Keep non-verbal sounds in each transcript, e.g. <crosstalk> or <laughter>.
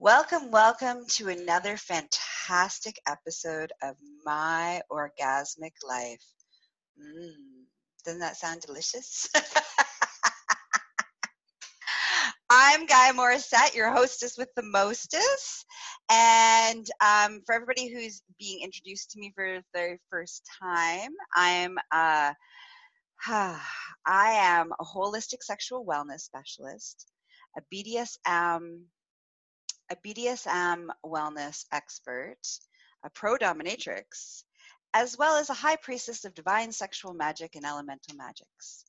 Welcome, welcome to another fantastic episode of My Orgasmic Life. Mm, doesn't that sound delicious? <laughs> I'm Gaia Morissette, your hostess with the mostest. And um, for everybody who's being introduced to me for the very first time, I'm uh, <sighs> I am a holistic sexual wellness specialist, a BDSM a BDSM wellness expert, a pro dominatrix, as well as a high priestess of divine sexual magic and elemental magics.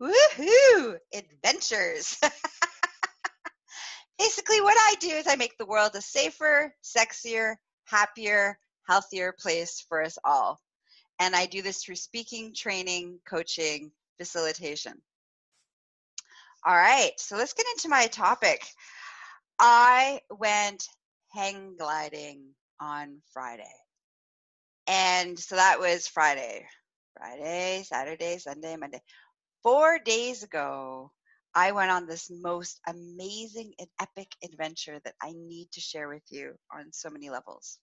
Woohoo! Adventures! <laughs> Basically, what I do is I make the world a safer, sexier, happier, healthier place for us all. And I do this through speaking, training, coaching, facilitation. All right, so let's get into my topic. I went hang gliding on Friday. And so that was Friday, Friday, Saturday, Sunday, Monday. Four days ago, I went on this most amazing and epic adventure that I need to share with you on so many levels.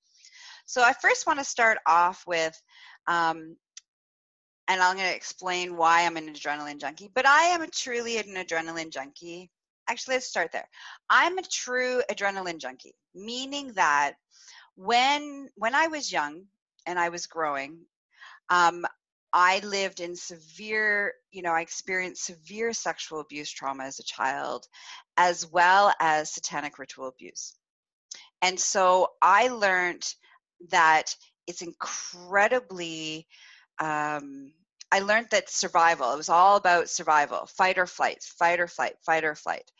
So, I first want to start off with, um, and I'm going to explain why I'm an adrenaline junkie, but I am truly an adrenaline junkie actually let's start there. I'm a true adrenaline junkie meaning that when when i was young and i was growing um, i lived in severe you know i experienced severe sexual abuse trauma as a child as well as satanic ritual abuse. And so i learned that it's incredibly um, I learned that survival, it was all about survival, fight or flight, fight or flight, fight or flight,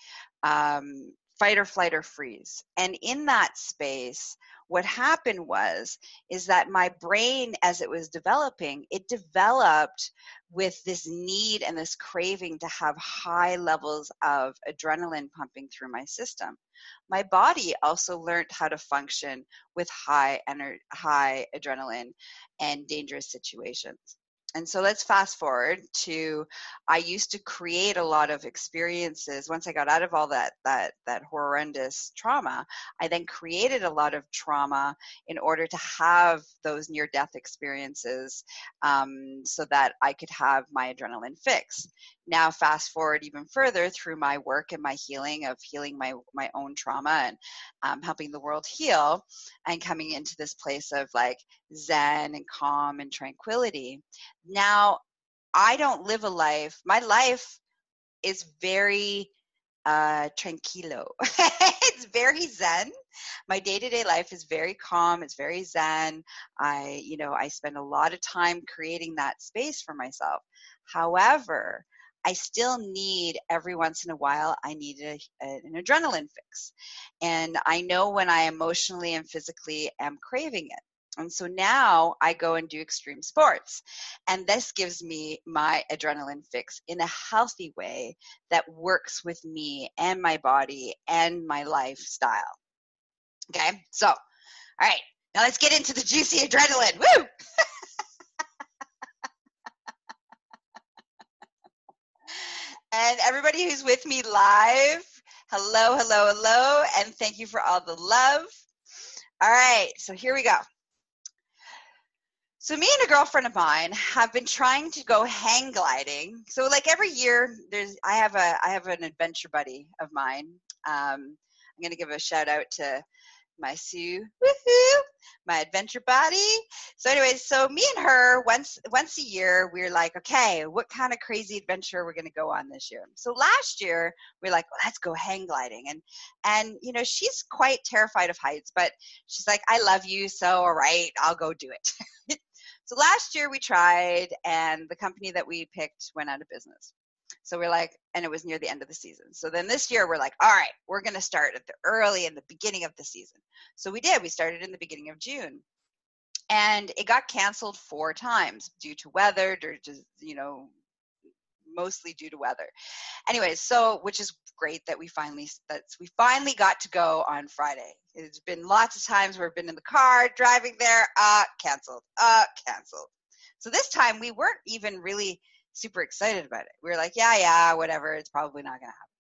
um, fight or flight or freeze. And in that space, what happened was is that my brain as it was developing it developed with this need and this craving to have high levels of adrenaline pumping through my system my body also learned how to function with high ener- high adrenaline and dangerous situations and so let's fast forward to i used to create a lot of experiences. Once i got out of all that that that horrendous trauma i then created a lot of trauma in order to have those near death experiences um, so that i could have my adrenaline fix now fast forward even further through my work and my healing of healing my my own trauma and um, helping the world heal and coming into this place of like zen and calm and tranquility. Now i don't live a life my life is very uh tranquilo. <laughs> It's very zen. My day-to-day life is very calm it's very zen. I you know i spend a lot of time creating that space for myself. However I still need every once in a while, I need a, a, an adrenaline fix. And I know when I emotionally and physically am craving it. And so now I go and do extreme sports. And this gives me my adrenaline fix in a healthy way that works with me and my body and my lifestyle. Okay, so, all right, now let's get into the juicy adrenaline. Woo! <laughs> And everybody who's with me live, hello, hello, hello, and thank you for all the love. All right, so here we go. So me and a girlfriend of mine have been trying to go hang gliding. So like every year, there's I have a I have an adventure buddy of mine. Um, I'm gonna give a shout out to my Sue, woohoo, my adventure body. So anyways, so me and her once once a year we're like, okay, what kind of crazy adventure we're gonna go on this year? So last year we are like, well, let's go hang gliding, and and you know she's quite terrified of heights, but she's like, I love you, so all right, I'll go do it. <laughs> so last year we tried, and the company that we picked went out of business. So we're like, and it was near the end of the season. So then this year we're like, all right, we're going to start at the early in the beginning of the season. So we did. We started in the beginning of June. And it got canceled four times due to weather, or just, you know, mostly due to weather. Anyways, so which is great that we finally that we finally got to go on Friday. It's been lots of times where we've been in the car driving there, uh, canceled, uh, canceled. So this time we weren't even really super excited about it. We were like, yeah, yeah, whatever. It's probably not going to happen.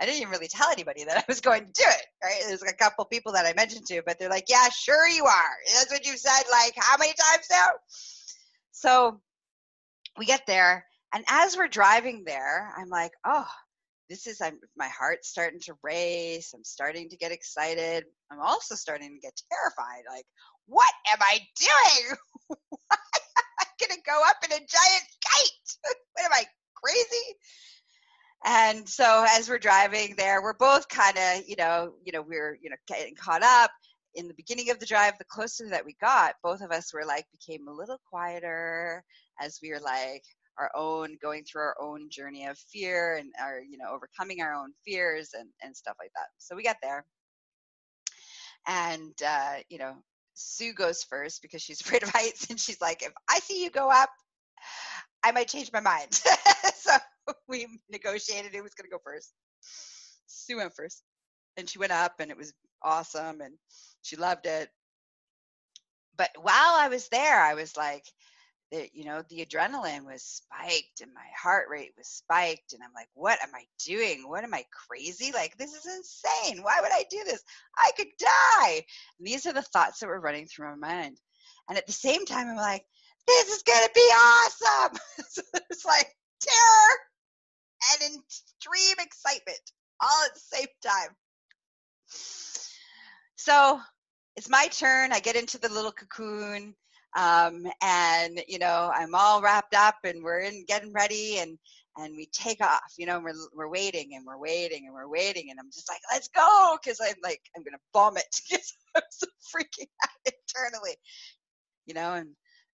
<laughs> I didn't even really tell anybody that I was going to do it. Right? There's a couple people that I mentioned to, but they're like, "Yeah, sure you are." That's what you said. Like how many times now? So we get there, and as we're driving there, I'm like, "Oh, this is I'm, my heart's starting to race. I'm starting to get excited. I'm also starting to get terrified. Like, what am I doing? <laughs> Going to go up in a giant kite? <laughs> what am I crazy? And so as we're driving there, we're both kind of, you know, you know, we're, you know, getting caught up. In the beginning of the drive, the closer that we got, both of us were like became a little quieter as we were like, our own going through our own journey of fear and our you know overcoming our own fears and and stuff like that so we got there and uh you know sue goes first because she's <laughs> afraid of heights and she's like if i see you go up i might change my mind. <laughs> So we negotiated who was going to go first. Sue went first and she went up and it was awesome and she loved it. But while i was there i was like that you know the adrenaline was spiked and my heart rate was spiked and i'm like what am i doing? What am i crazy? Like this is insane. Why would i do this? I could die. And these are the thoughts that were running through my mind. And at the same time i'm like this is going to be awesome. <laughs> So it's like terror and extreme excitement all at the same time. So it's my turn. I get into the little cocoon um, and you know i'm all wrapped up and we're in getting ready and and we take off you know we're, we're waiting and we're waiting and we're waiting and i'm just like let's go because i'm like i'm gonna vomit <laughs> because i'm so freaking <laughs> out internally. You know and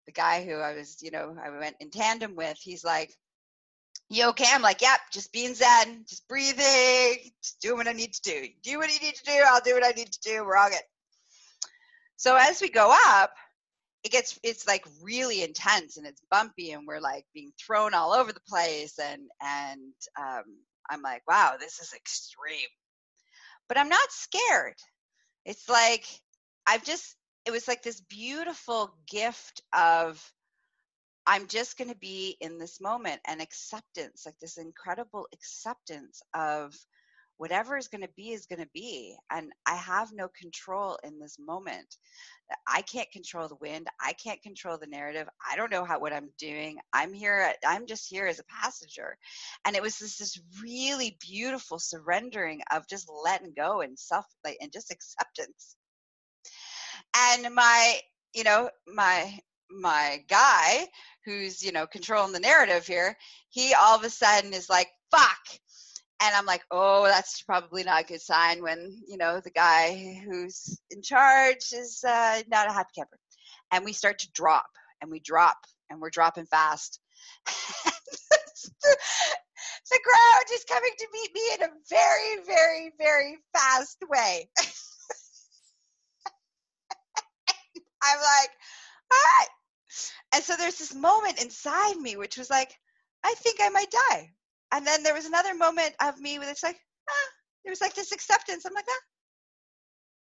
the guy who i was you know i went in tandem with he's like you okay? I'm like yep just being zen just breathing just doing what i need to do. Do what you need to do i'll do what i need to do we're all good. So as we go up it gets it's like really intense and it's bumpy and we're like being thrown all over the place and and um, i'm like wow this is extreme. But i'm not scared. It's like i've just it was like this beautiful gift of i'm just going to be in this moment and acceptance like this incredible acceptance of whatever is going to be is going to be. And i have no control in this moment i can't control the wind i can't control the narrative i don't know how what i'm doing i'm here i'm just here as a passenger. And it was this this really beautiful surrendering of just letting go and self like and just acceptance. And my you know my my guy who's you know controlling the narrative here he all of a sudden is like fuck and I'm like, oh, that's probably not a good sign when you know the guy who's in charge is uh, not a happy camper. And we start to drop, and we drop, and we're dropping fast. <laughs> the, ground is coming to meet me in a very, very, very fast way. <laughs> I'm like, right. And so there's this moment inside me which was like, I think I might die and then there was another moment of me where it's like, ah, there was like this acceptance. I'm like, ah,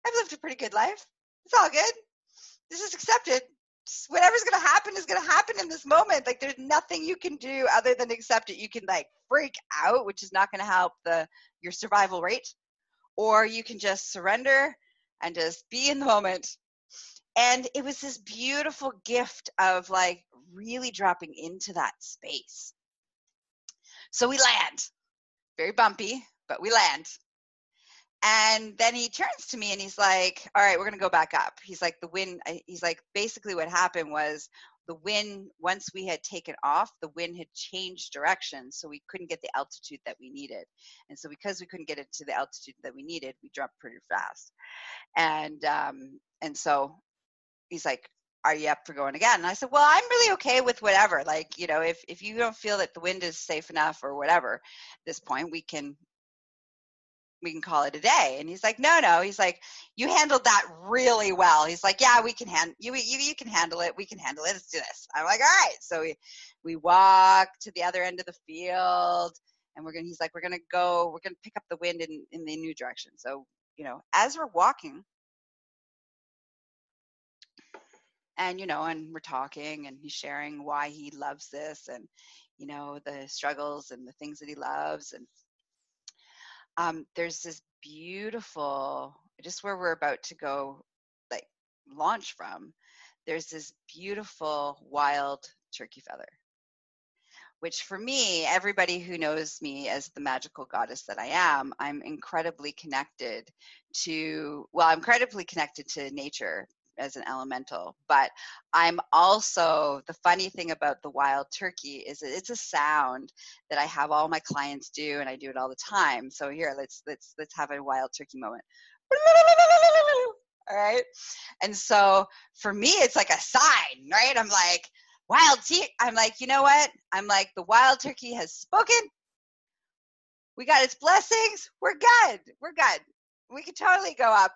I've lived a pretty good life. It's all good. This is accepted. Just whatever's gonna happen is gonna happen in this moment. Like there's nothing you can do other than accept it. You can like freak out, which is not gonna help the your survival rate, or you can just surrender and just be in the moment. And it was this beautiful gift of like really dropping into that space so we land, very bumpy, but we land. And then he turns to me and he's like, All right, we're going to go back up. He's like, The wind, he's like, basically what happened was the wind, once we had taken off, the wind had changed direction. So we couldn't get the altitude that we needed. And so because we couldn't get it to the altitude that we needed, we dropped pretty fast. And, um, and so he's like, are you up for going again? And I said, well, I'm really okay with whatever. Like, you know, if, if you don't feel that the wind is safe enough or whatever, at this point, we can, we can call it a day. And he's like, no, no. He's like, you handled that really well. He's like, yeah, we can handle you, you, you can handle it. We can handle it. Let's do this. I'm like, all right. So we, we walk to the other end of the field and we're going to, he's like, we're going to go, we're going to pick up the wind in, in the new direction. So, you know, as we're walking, and you know and we're talking and he's sharing why he loves this and you know the struggles and the things that he loves and um, there's this beautiful, just where we're about to go, like launch from. There's this beautiful wild turkey feather which for me, everybody who knows me as the magical goddess that I am, I'm incredibly connected to, well, I'm incredibly connected to nature as an elemental, but I'm also, the funny thing about the wild turkey is it's a sound that I have all my clients do and I do it all the time. So here, let's, let's, let's have a wild turkey moment. All right. And so for me, it's like a sign, right? I'm like, wild tea. I'm like, you know what? I'm like, the wild turkey has spoken. We got its blessings. We're good. We're good. We can totally go up.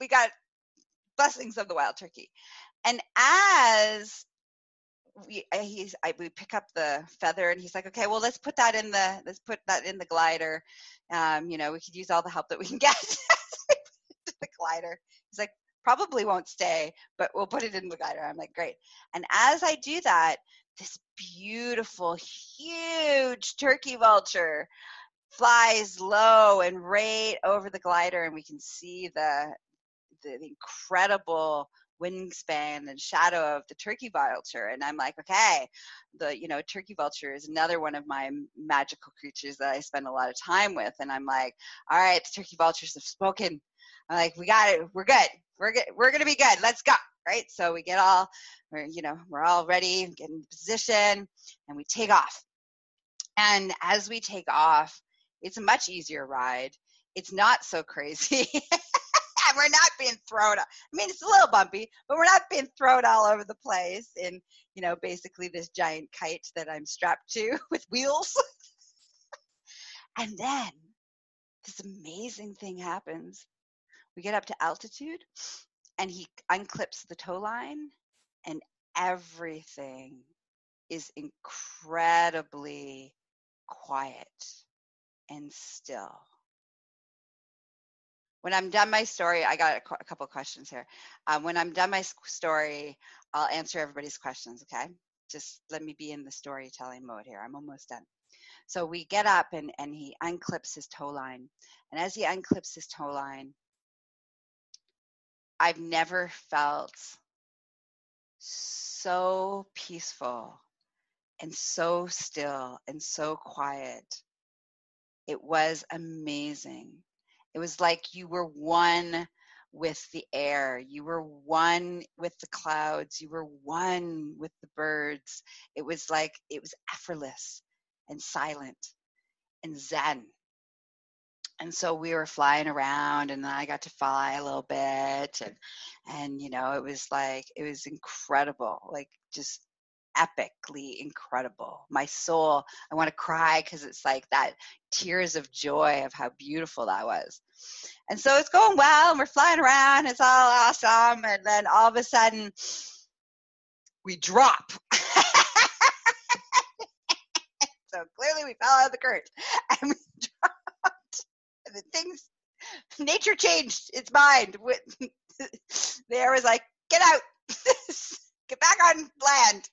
We got blessings of the wild turkey. And as we uh, he's I, we pick up the feather and he's like okay well let's put that in the let's put that in the glider um you know we could use all the help that we can get <laughs> the glider he's like probably won't stay, but we'll put it in the glider. I'm like, great. And as I do that, this beautiful, huge turkey vulture flies low and right over the glider, and we can see the the, incredible wingspan and shadow of the turkey vulture and i'm like okay the you know turkey vulture is another one of my magical creatures that i spend a lot of time with and i'm like all right the turkey vultures have spoken I'm like, we got it. We're good. We're good. We're gonna be good. Let's go. Right. So we get all, we're you know, we're all ready, get in position, and we take off. And as we take off, it's a much easier ride. It's not so crazy. <laughs> we're not being thrown. I mean, it's a little bumpy, but we're not being thrown all over the place in, you know, basically this giant kite that I'm strapped to <laughs> with wheels. <laughs> and then this amazing thing happens we get up to altitude and he unclips the tow line and everything is incredibly quiet and still. When I'm done my story, I got a, a couple questions here. Um, when I'm done my story, I'll answer everybody's questions, okay? Just let me be in the storytelling mode here. I'm almost done. So we get up and, and he unclips his tow line. And as he unclips his tow line, I've never felt so peaceful and so still and so quiet. It was amazing. It was like you were one with the air. You were one with the clouds. You were one with the birds. It was like it was effortless and silent and zen and so we were flying around and i got to fly a little bit and and you know it was like it was incredible like just epically incredible. My soul i want to cry because it's like that tears of joy of how beautiful that was. And so it's going well and we're flying around it's all awesome and then all of a sudden we drop. <laughs> So clearly we fell out of the current <laughs> and we dropped. And the things nature changed its mind <laughs> there was like get out. Get back on land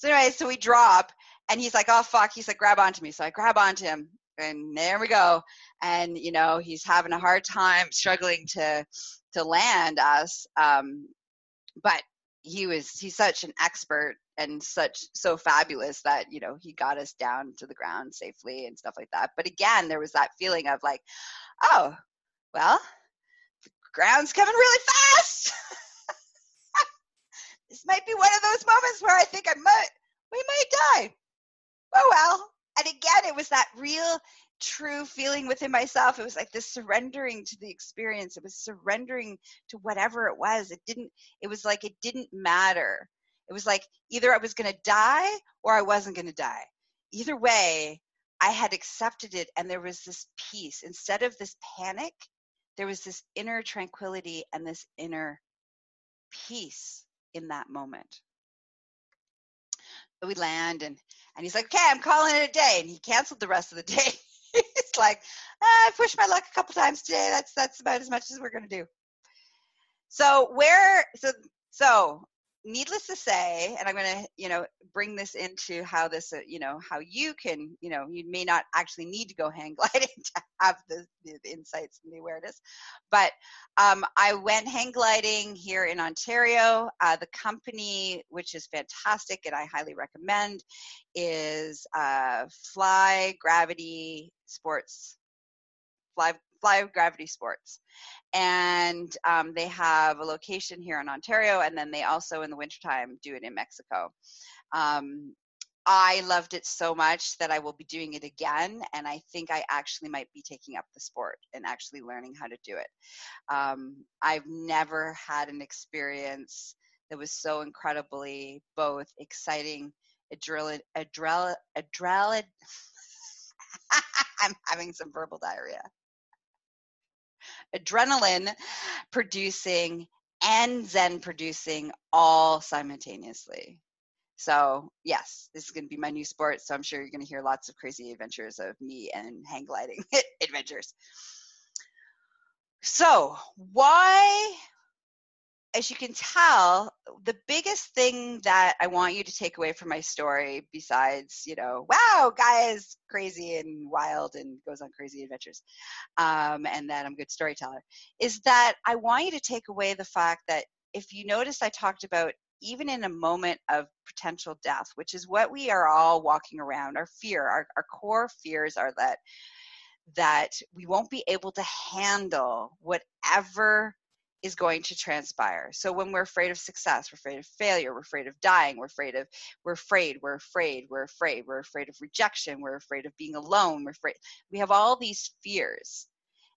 so anyway so we drop and he's like oh fuck. He's like grab onto me. So i grab onto him and there we go. And you know he's having a hard time struggling to to land us um but he was he's such an expert and such so fabulous that you know he got us down to the ground safely and stuff like that. But again there was that feeling of like oh well the ground's coming really fast <laughs> this might be one of those moments where i think i might we might die oh well and again it was that real true feeling within myself. It was like this surrendering to the experience. It was surrendering to whatever it was. It didn't, it was like it didn't matter. It was like either I was going to die or I wasn't going to die. Either way, I had accepted it and there was this peace. Instead of this panic, there was this inner tranquility and this inner peace in that moment. So we land and and he's like, okay, I'm calling it a day. And he canceled the rest of the <laughs> day. it's like, ah, I pushed my luck a couple times today. That's that's about as much as we're gonna do. So where so so needless to say, and I'm going to, you know, bring this into how this, uh, you know, how you can, you know, you may not actually need to go hang <laughs> gliding to have the, the, the insights and the awareness, but um, I went hang gliding here in Ontario. Uh, the company, which is fantastic and I highly recommend, is uh, Fly Gravity Sports. Fly Fly of Gravity Sports and um, they have a location here in Ontario, and then they also in the wintertime do it in Mexico. Um, I loved it so much that I will be doing it again, and I think I actually might be taking up the sport and actually learning how to do it. Um, I've never had an experience that was so incredibly both exciting, adrenaline, adrenaline, adrenaline. <laughs> I'm having some verbal diarrhea adrenaline producing and Zen producing all simultaneously. So, yes, this is going to be my new sport. So, I'm sure you're going to hear lots of crazy adventures of me and hang gliding <laughs> adventures. So, why as you can tell, the biggest thing that I want you to take away from my story, besides, you know, wow, Gaia is crazy and wild and goes on crazy adventures, um, and that I'm a good storyteller, is that I want you to take away the fact that if you notice, I talked about even in a moment of potential death, which is what we are all walking around, our fear, our, our core fears are that that we won't be able to handle whatever is going to transpire. So when we're afraid of success, we're afraid of failure, we're afraid of dying, we're afraid of we're afraid, we're afraid, we're afraid, we're afraid of rejection, we're afraid of being alone, we're afraid. We have all these fears.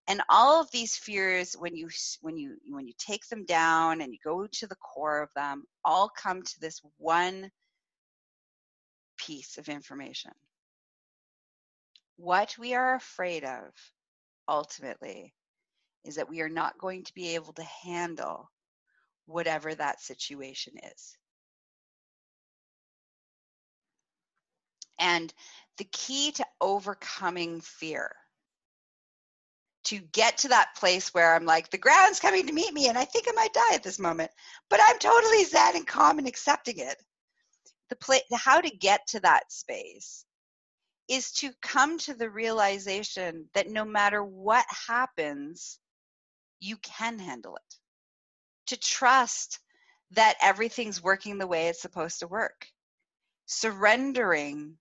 And all of these fears when you when you when you take them down and you go to the core of them, all come to this one piece of information. What we are afraid of ultimately is that we are not going to be able to handle whatever that situation is. And the key to overcoming fear, to get to that place where I'm like, the ground's coming to meet me and I think I might die at this moment, but I'm totally zen and calm and accepting it. The play, how to get to that space is to come to the realization that no matter what happens, you can handle it. To trust that everything's working the way it's supposed to work. Surrendering,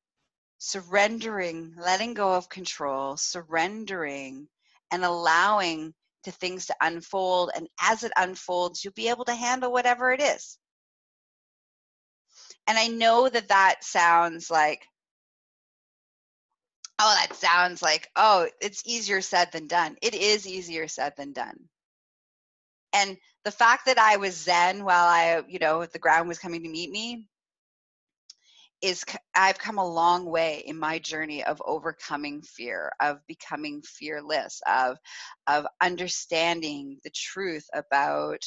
surrendering, letting go of control, surrendering, and allowing to things to unfold. And as it unfolds, you'll be able to handle whatever it is. And I know that that sounds like, oh, that sounds like, oh, it's easier said than done. It is easier said than done and the fact that i was zen while i you know the ground was coming to meet me is i've come a long way in my journey of overcoming fear of becoming fearless of of understanding the truth about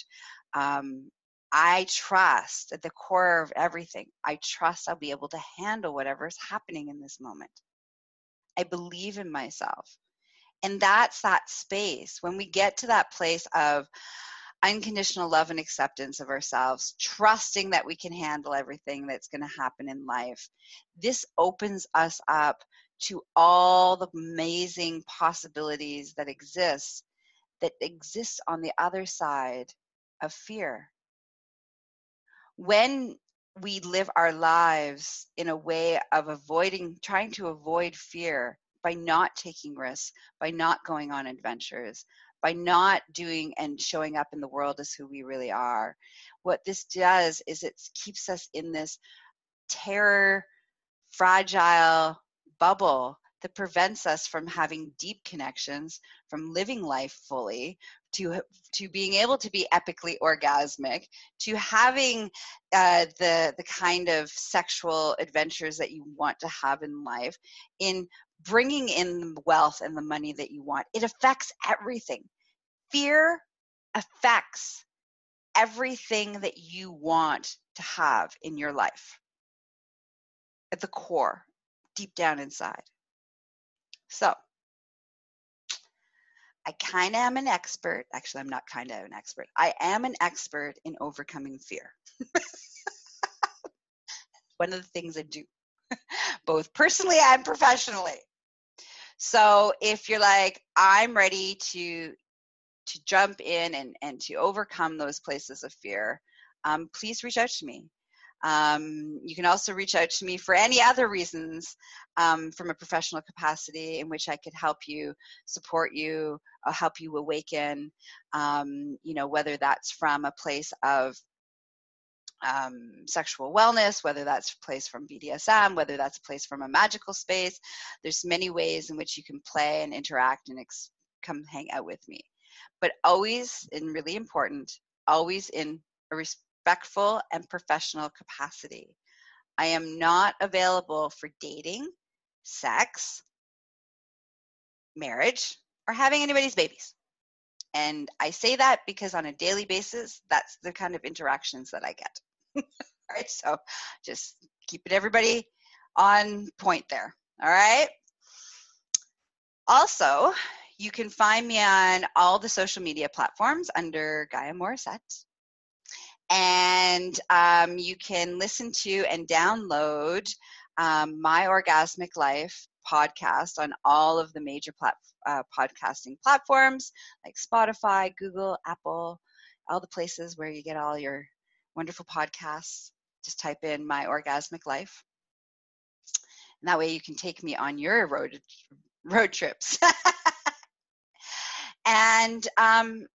um, i trust at the core of everything. I trust i'll be able to handle whatever is happening in this moment. I believe in myself and that's that space when we get to that place of unconditional love and acceptance of ourselves, trusting that we can handle everything that's going to happen in life. This opens us up to all the amazing possibilities that exist that exist on the other side of fear. When we live our lives in a way of avoiding trying to avoid fear by not taking risks, by not going on adventures, by not doing and showing up in the world as who we really are. What this does is it keeps us in this terror, fragile bubble that prevents us from having deep connections, from living life fully, to to being able to be epically orgasmic, to having uh, the the kind of sexual adventures that you want to have in life, in bringing in the wealth and the money that you want. It affects everything fear affects everything that you want to have in your life at the core, deep down inside. So, I kind of am an expert. Actually, I'm not kind of an expert. I am an expert in overcoming fear. <laughs> One of the things I do, <laughs> both personally and professionally. So if you're like, I'm ready to to jump in and, and to overcome those places of fear, um, please reach out to me. Um, you can also reach out to me for any other reasons um, from a professional capacity in which I could help you, support you, uh, help you awaken. Um, you know, whether that's from a place of um, sexual wellness, whether that's a place from BDSM, whether that's a place from a magical space. There's many ways in which you can play and interact and ex- come hang out with me. But always, and really important, always in a respectful and professional capacity. I am not available for dating, sex, marriage, or having anybody's babies. And I say that because on a daily basis, that's the kind of interactions that I get. All <laughs> right, so just keeping everybody on point there. All right. Also, you can find me on all the social media platforms under Gaia Morissette. And um, you can listen to and download um, My Orgasmic Life podcast on all of the major plat- uh, podcasting platforms like Spotify, Google, Apple, all the places where you get all your wonderful podcasts. Just type in My Orgasmic Life. And that way you can take me on your road road trips. <laughs> and um,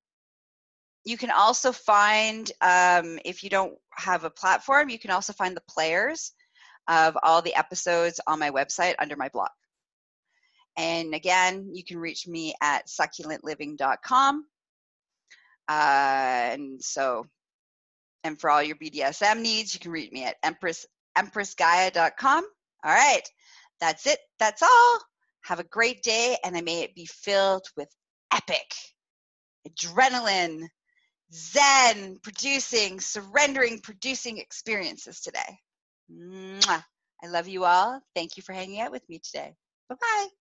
you can also find, um, if you don't have a platform, you can also find the players of all the episodes on my website under my blog. And again, you can reach me at succulentliving.com. Uh, and so, and for all your BDSM needs, you can reach me at empress, empressgaia.com. All right, that's it. That's all. Have a great day, and may it be filled with epic adrenaline, zen, producing, surrendering, producing experiences today. Mwah. I love you all. Thank you for hanging out with me today. Bye bye.